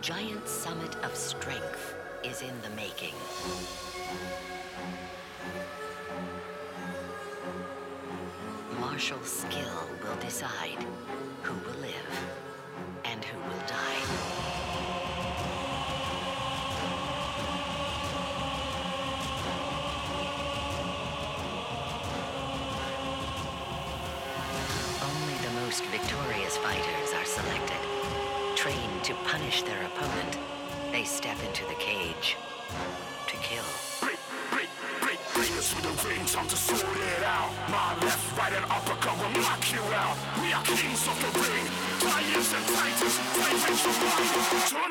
giant summit of strength is in the making. Martial skill will decide who will live and who will die. Only the most victorious fighters are selected. To punish their opponent, they step into the cage to kill. With the ring, time to sort it out. My left, right, and uppercut will knock you out. We are kings of the ring, and titans, of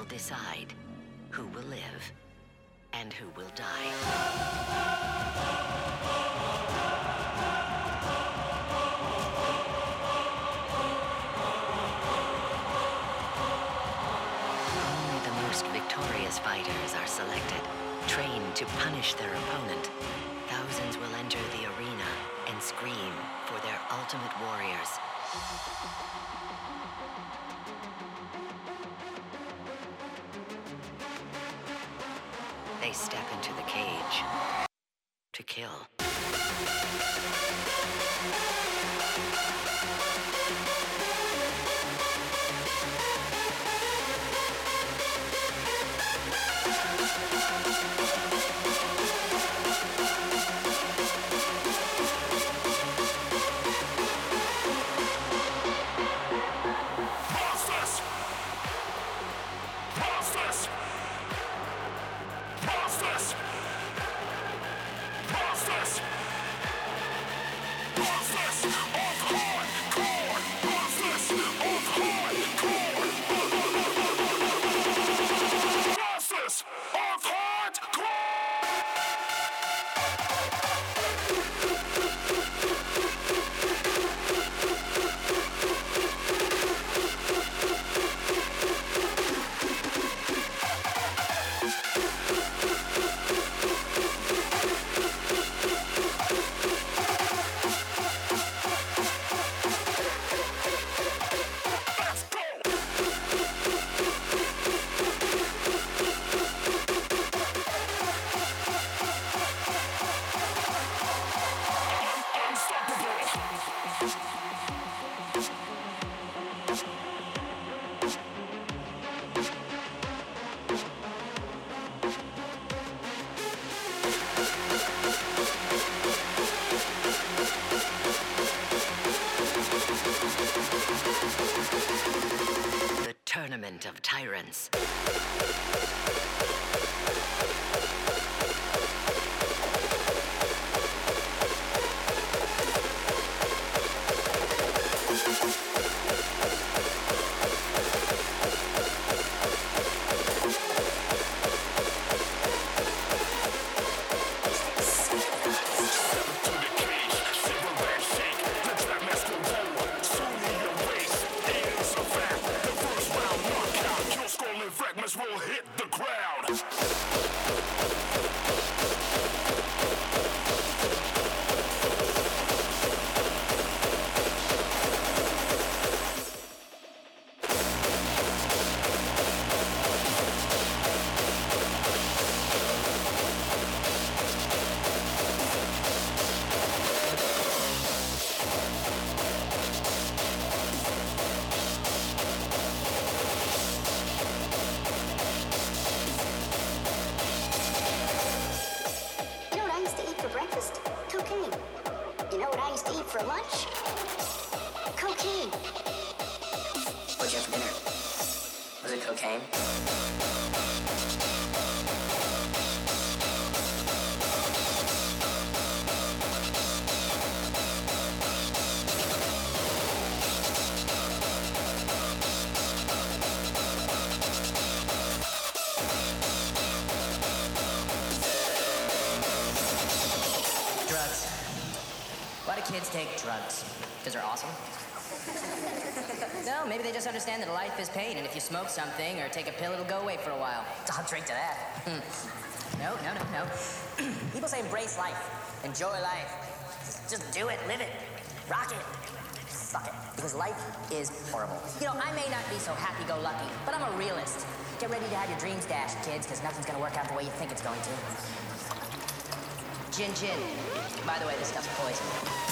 will decide who will live and who will die. Only the most victorious fighters are selected, trained to punish their opponent. They step into the cage to kill. Understand that life is pain, and if you smoke something or take a pill, it'll go away for a while. I'll drink to that. Hmm. no, no, no, no. People say embrace life, enjoy life. Just do it, live it, rock it. Fuck it. Because life is horrible. You know, I may not be so happy-go-lucky, but I'm a realist. Get ready to have your dreams dashed, kids, because nothing's gonna work out the way you think it's going to. Gin, gin. By the way, this stuff's poison.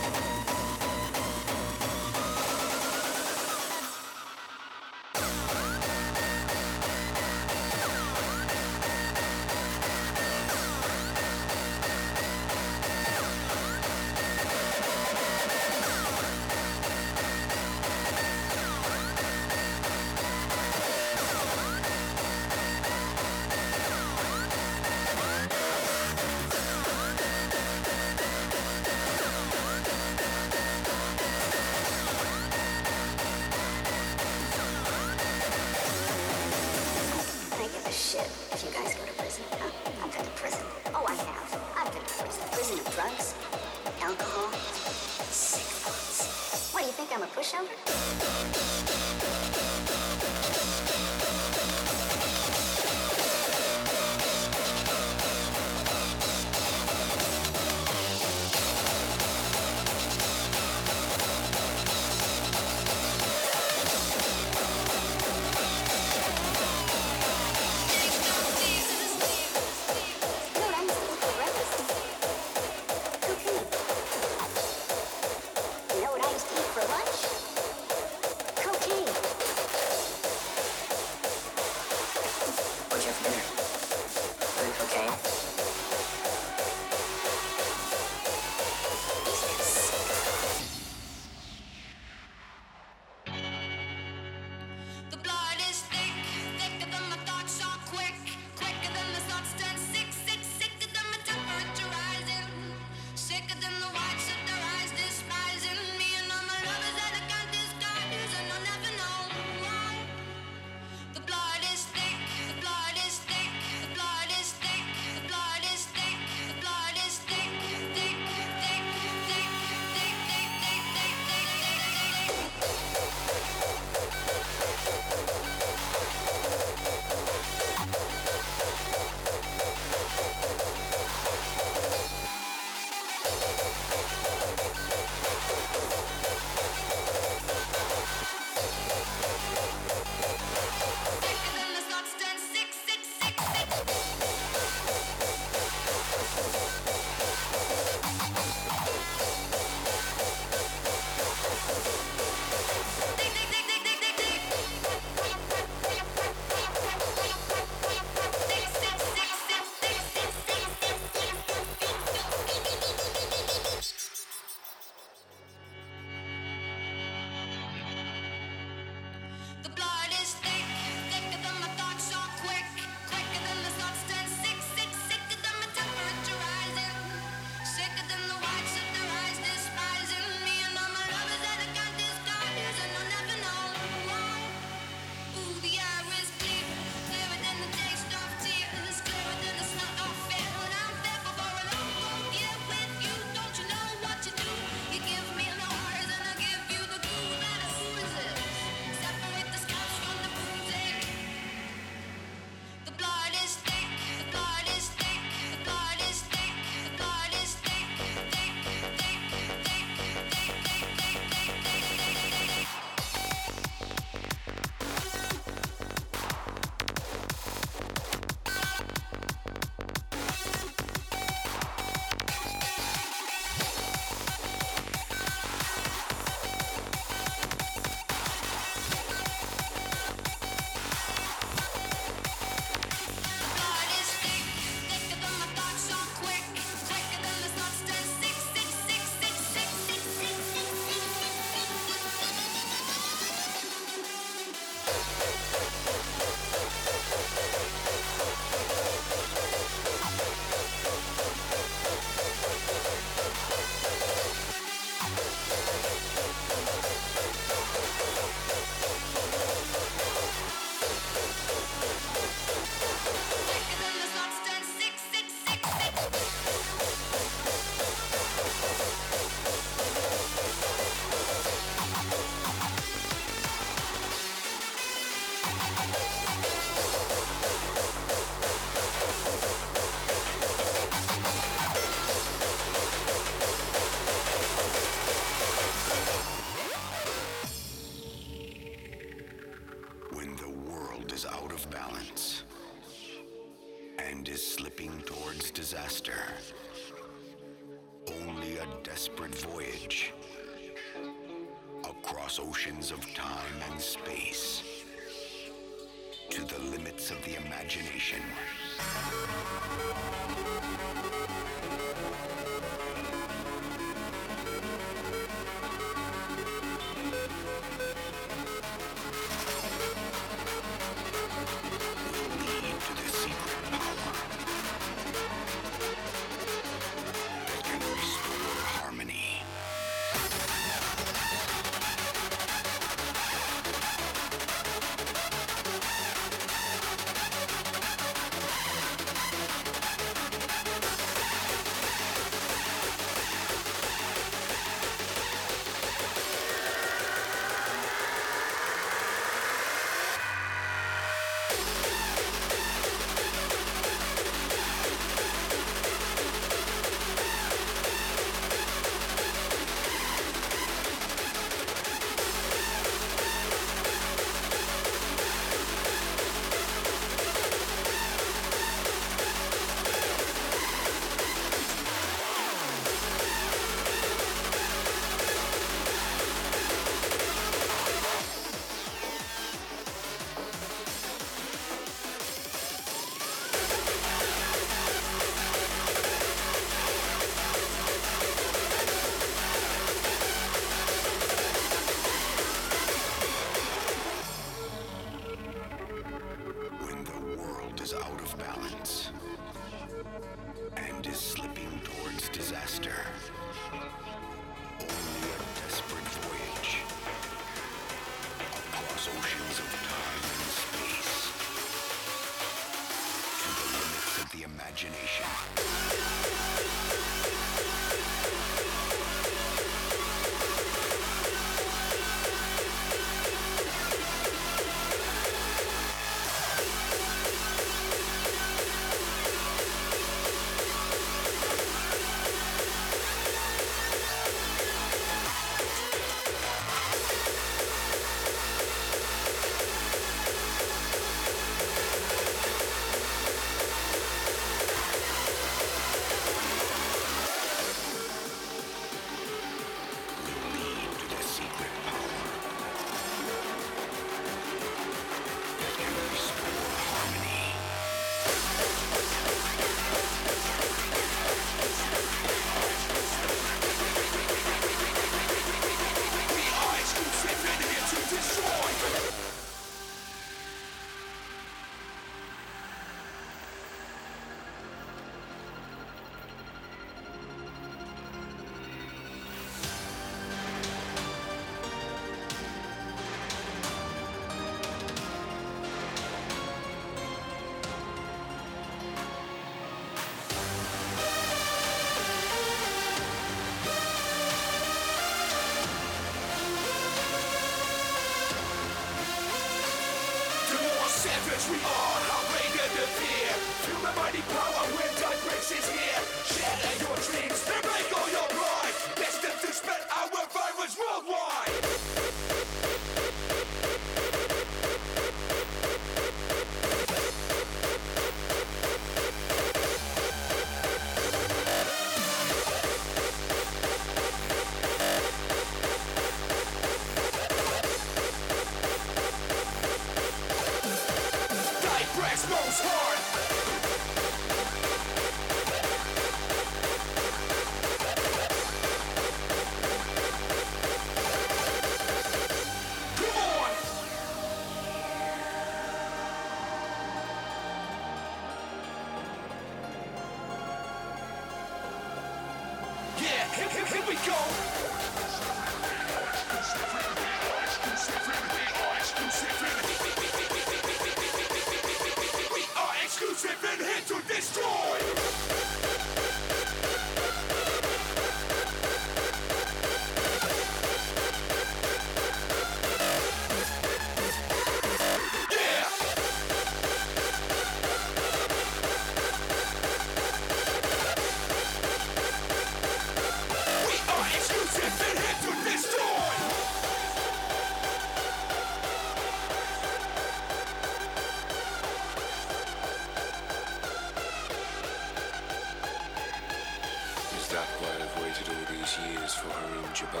waited all these years for Harim Jabal.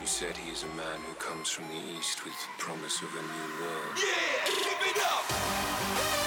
You said he is a man who comes from the east with the promise of a new world. Yeah! Keep it up!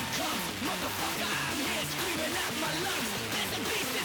Motherfucker, I'm here screaming out my lungs. There's a beast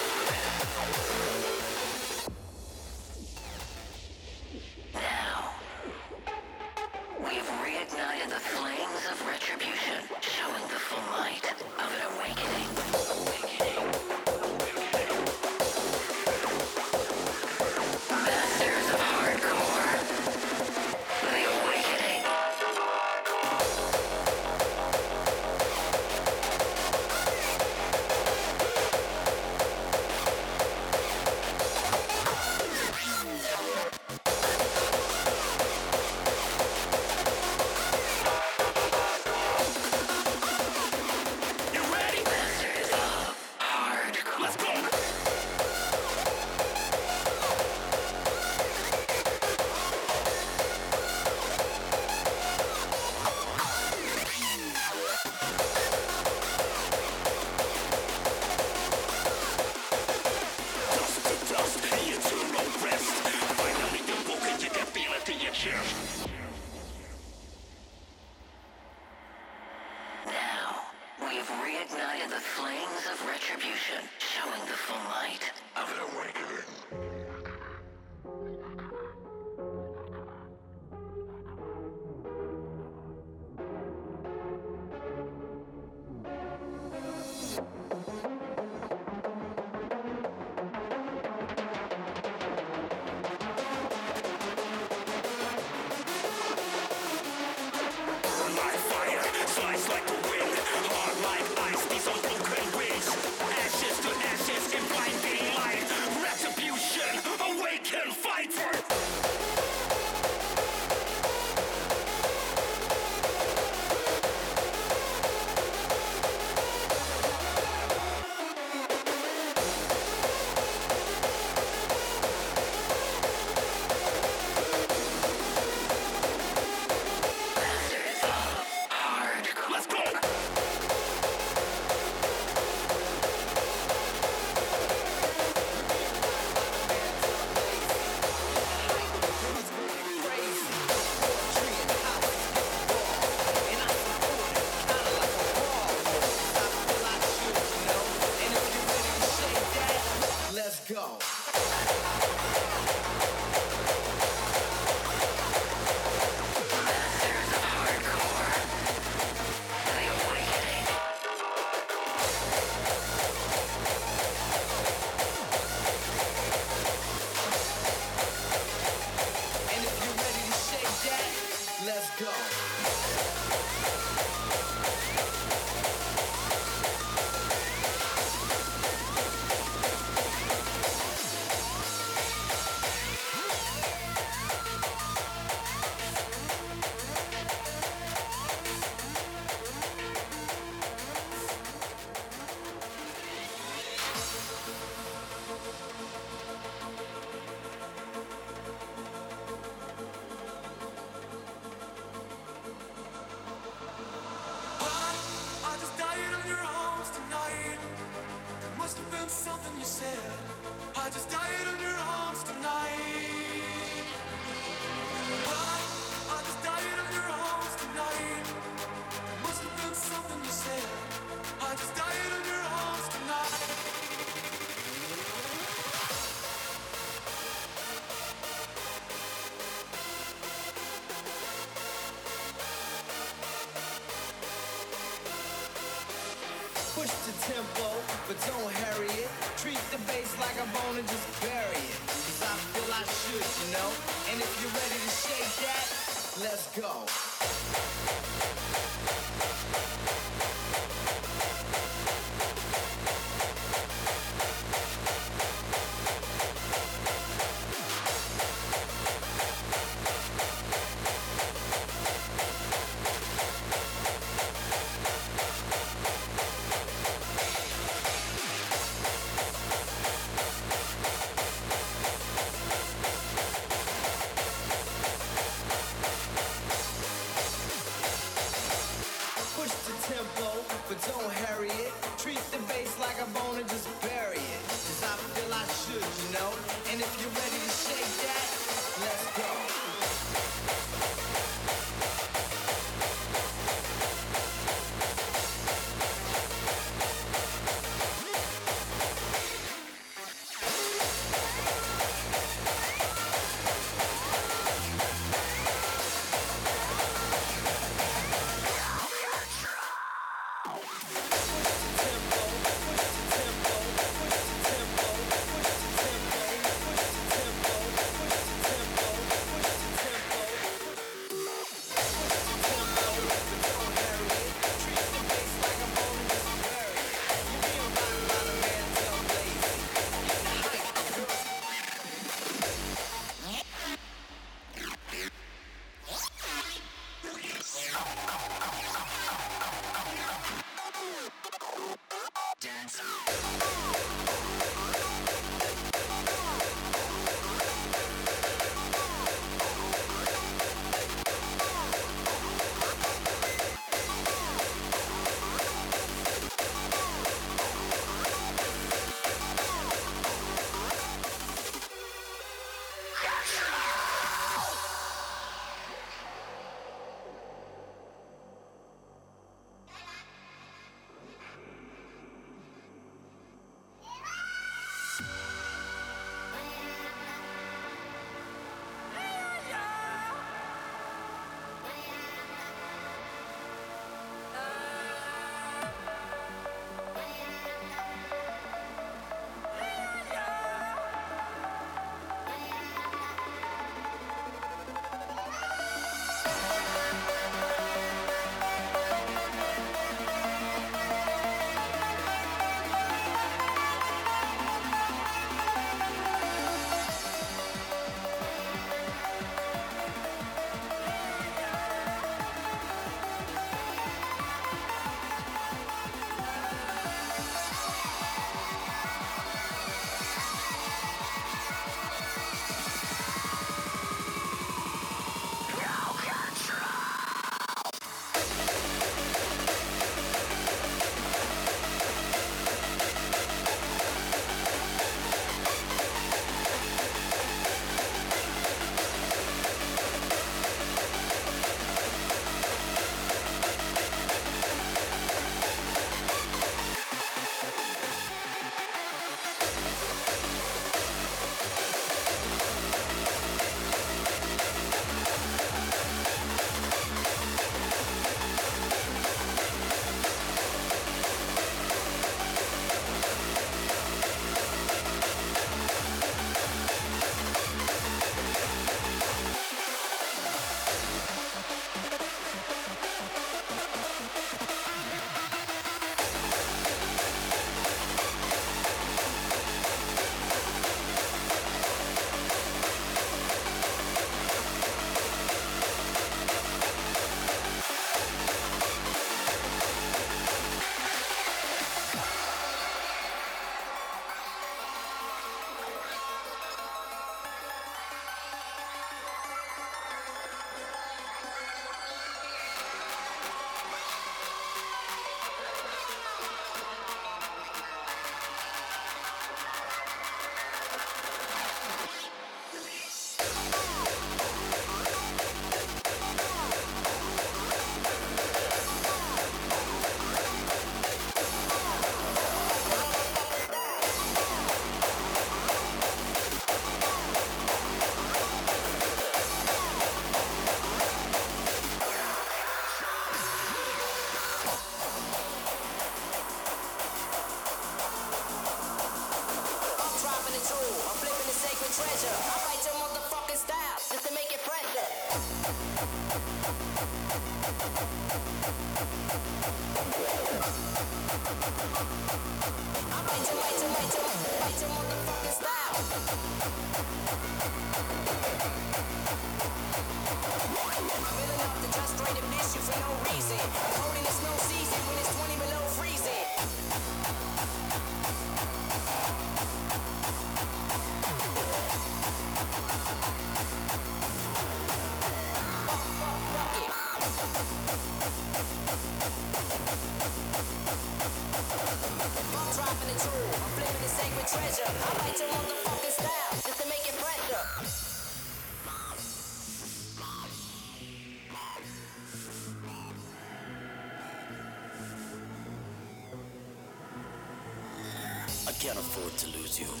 afford to lose you.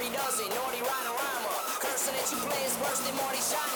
Harry does it, naughty rhyme rhymer. Cursing at you players worse than Marty Schottenheimer.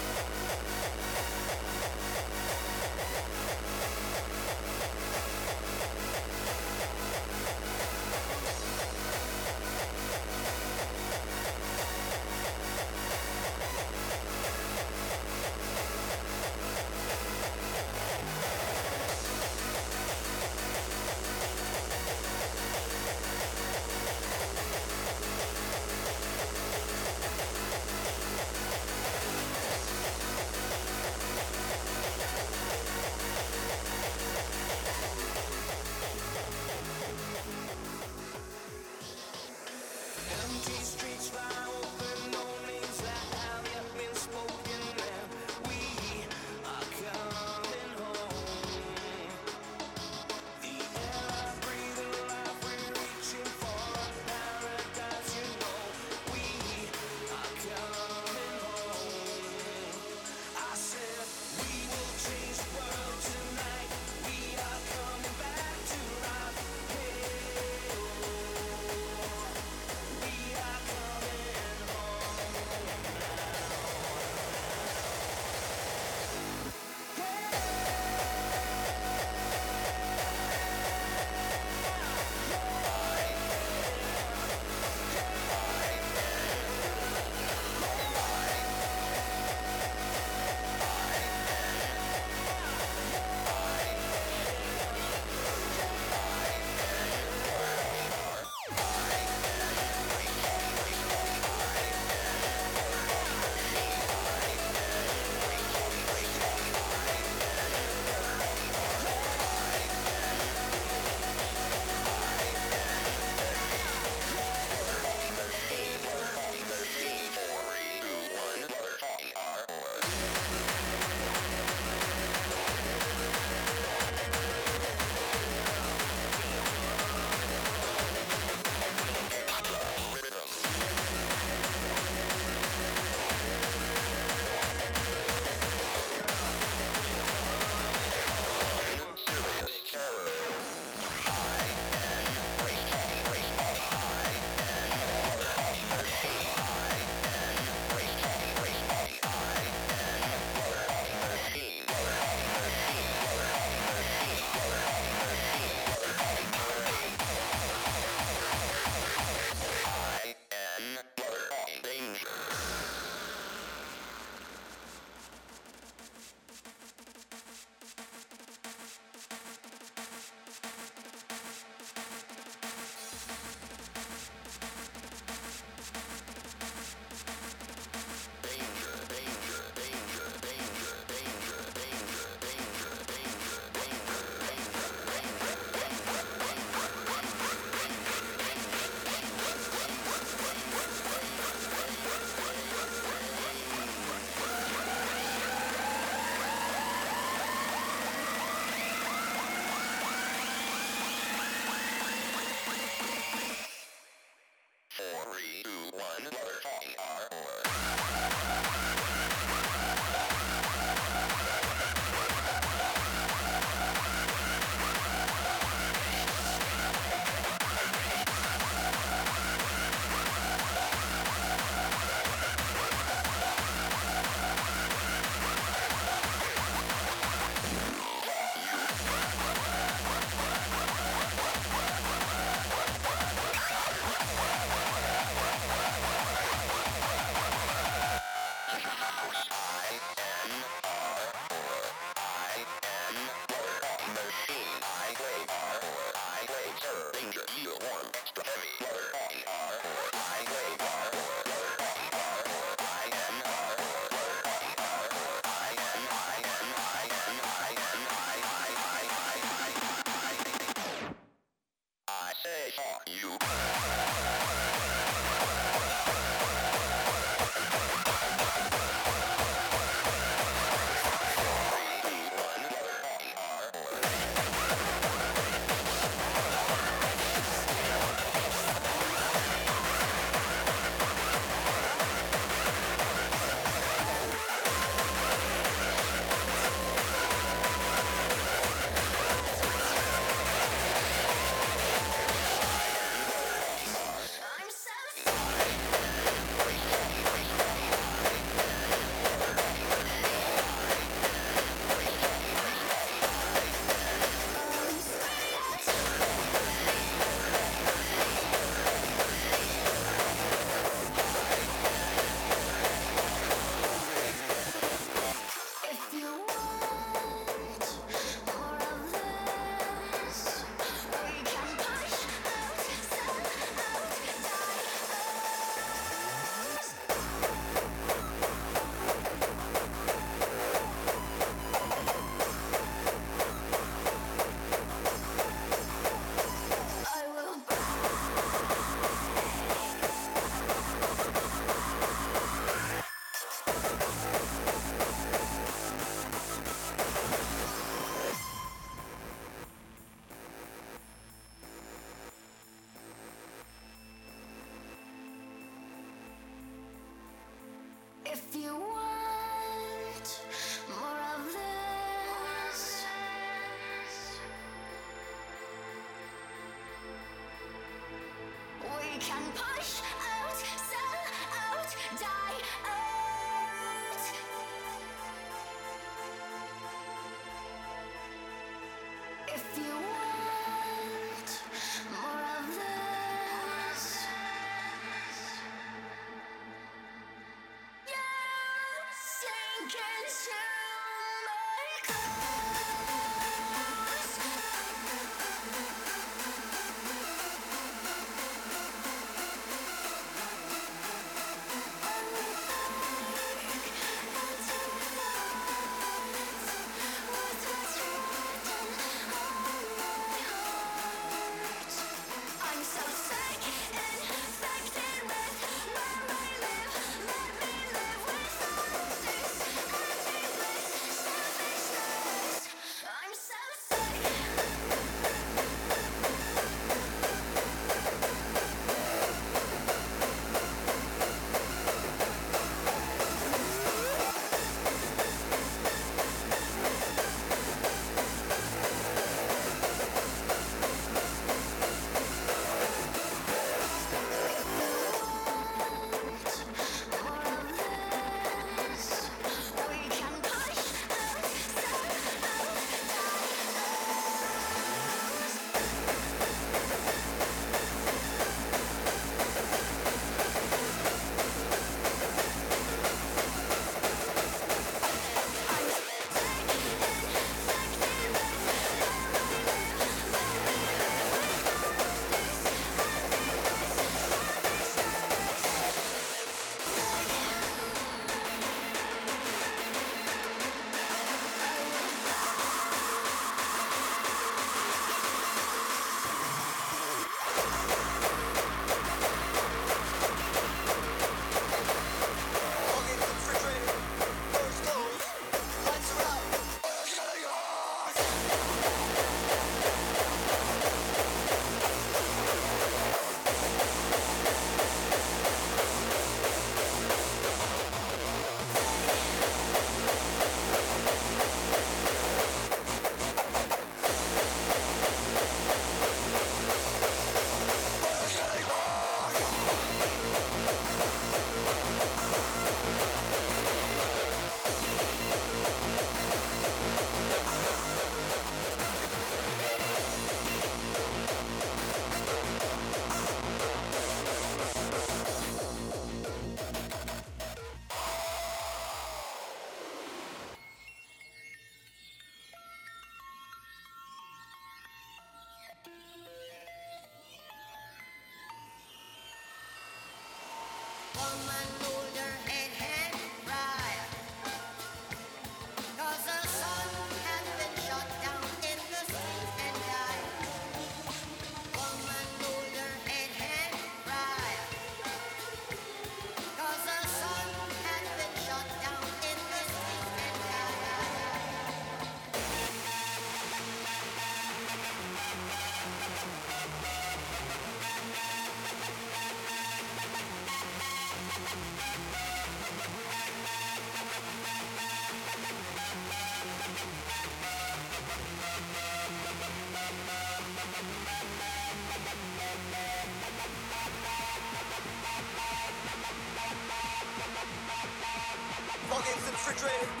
Madrid.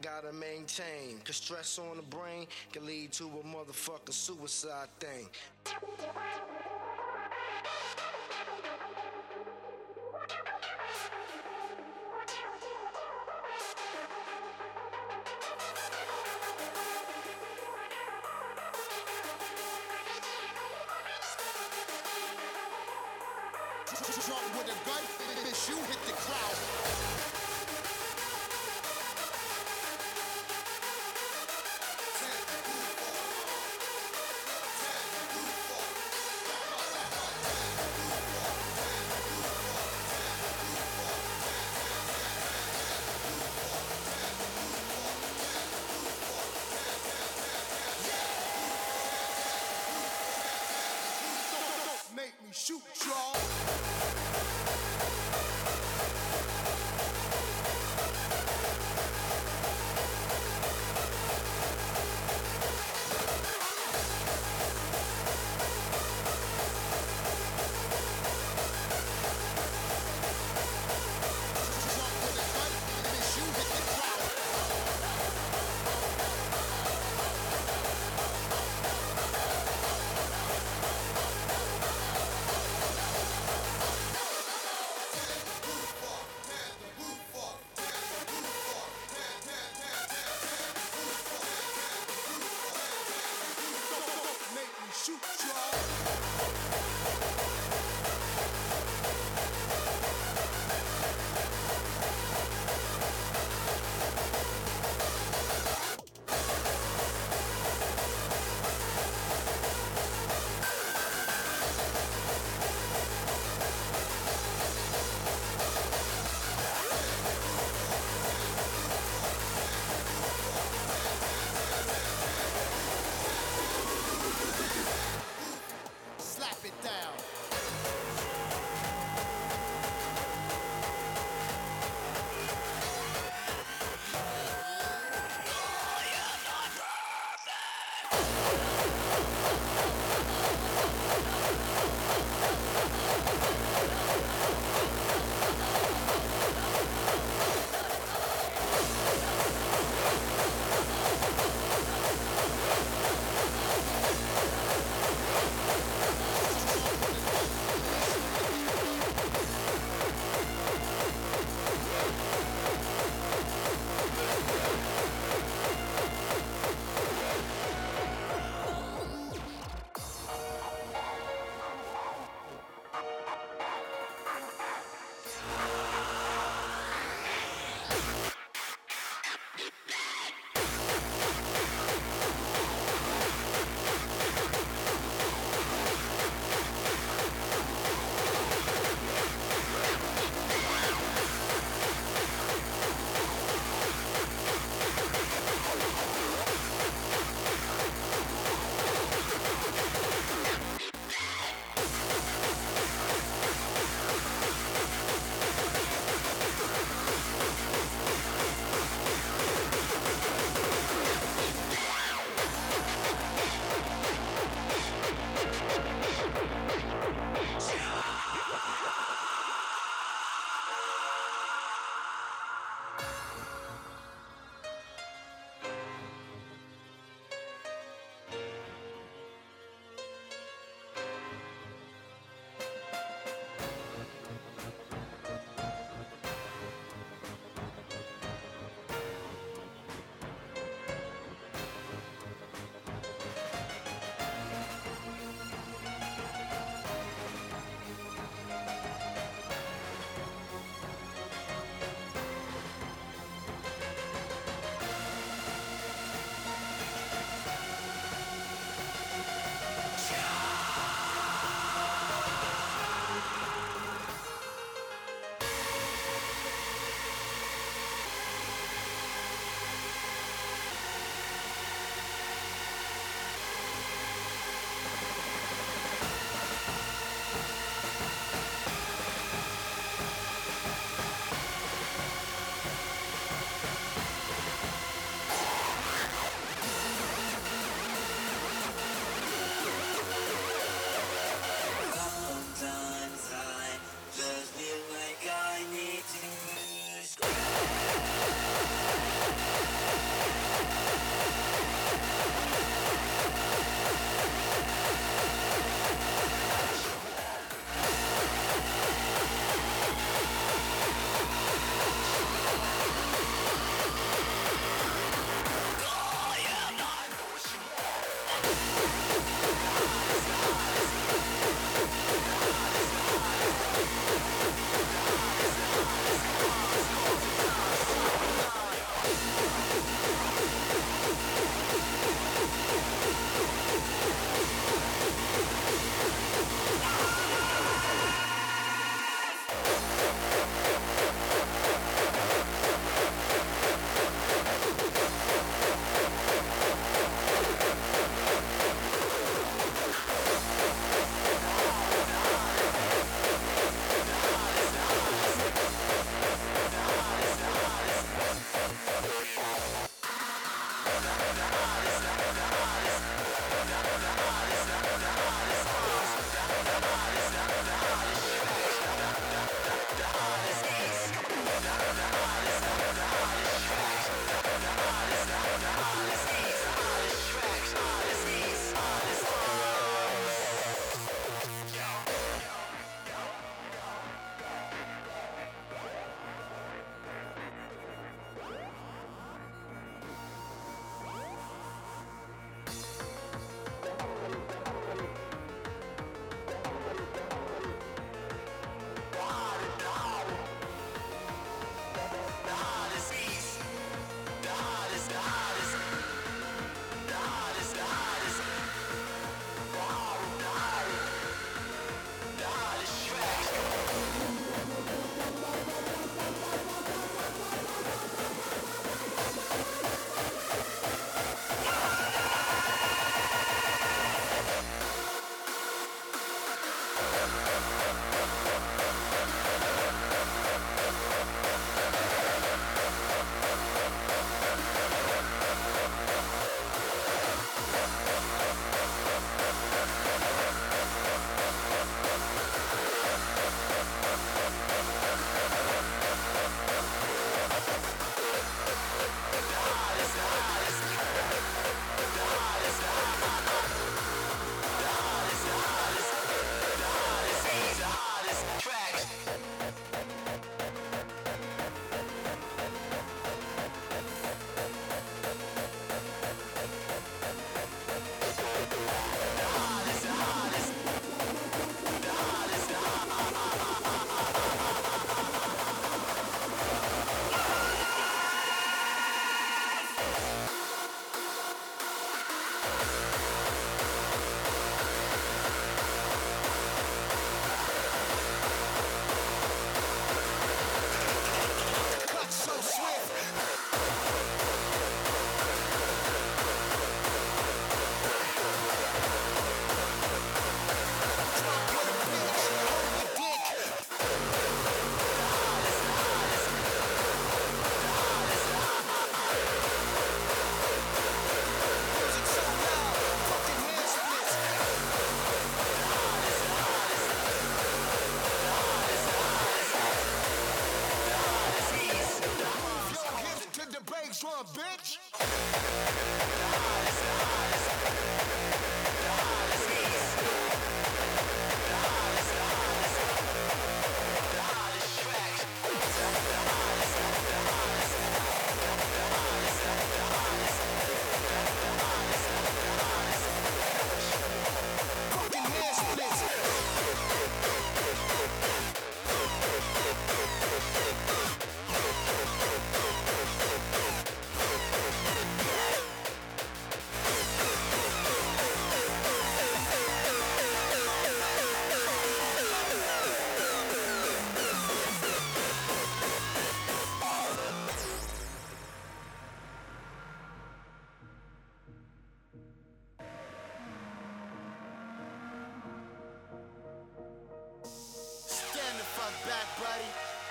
I gotta maintain. Cause stress on the brain can lead to a motherfucking suicide thing.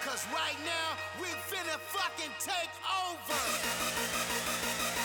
Cause right now, we finna fucking take over.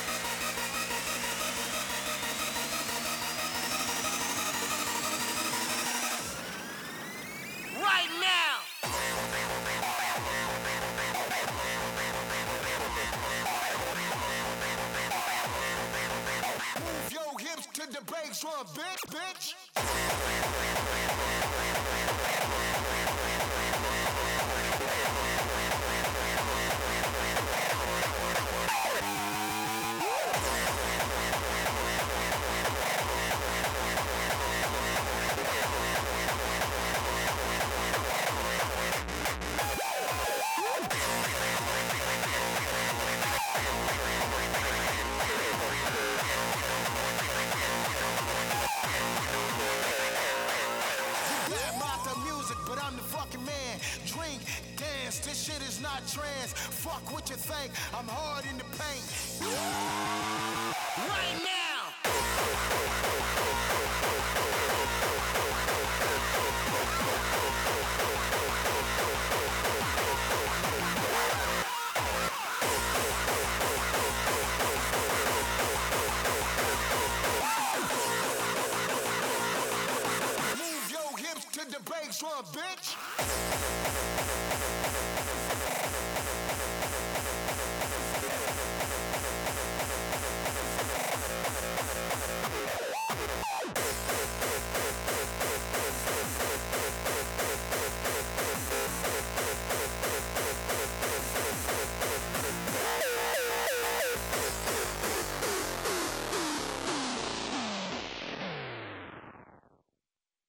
I'm home.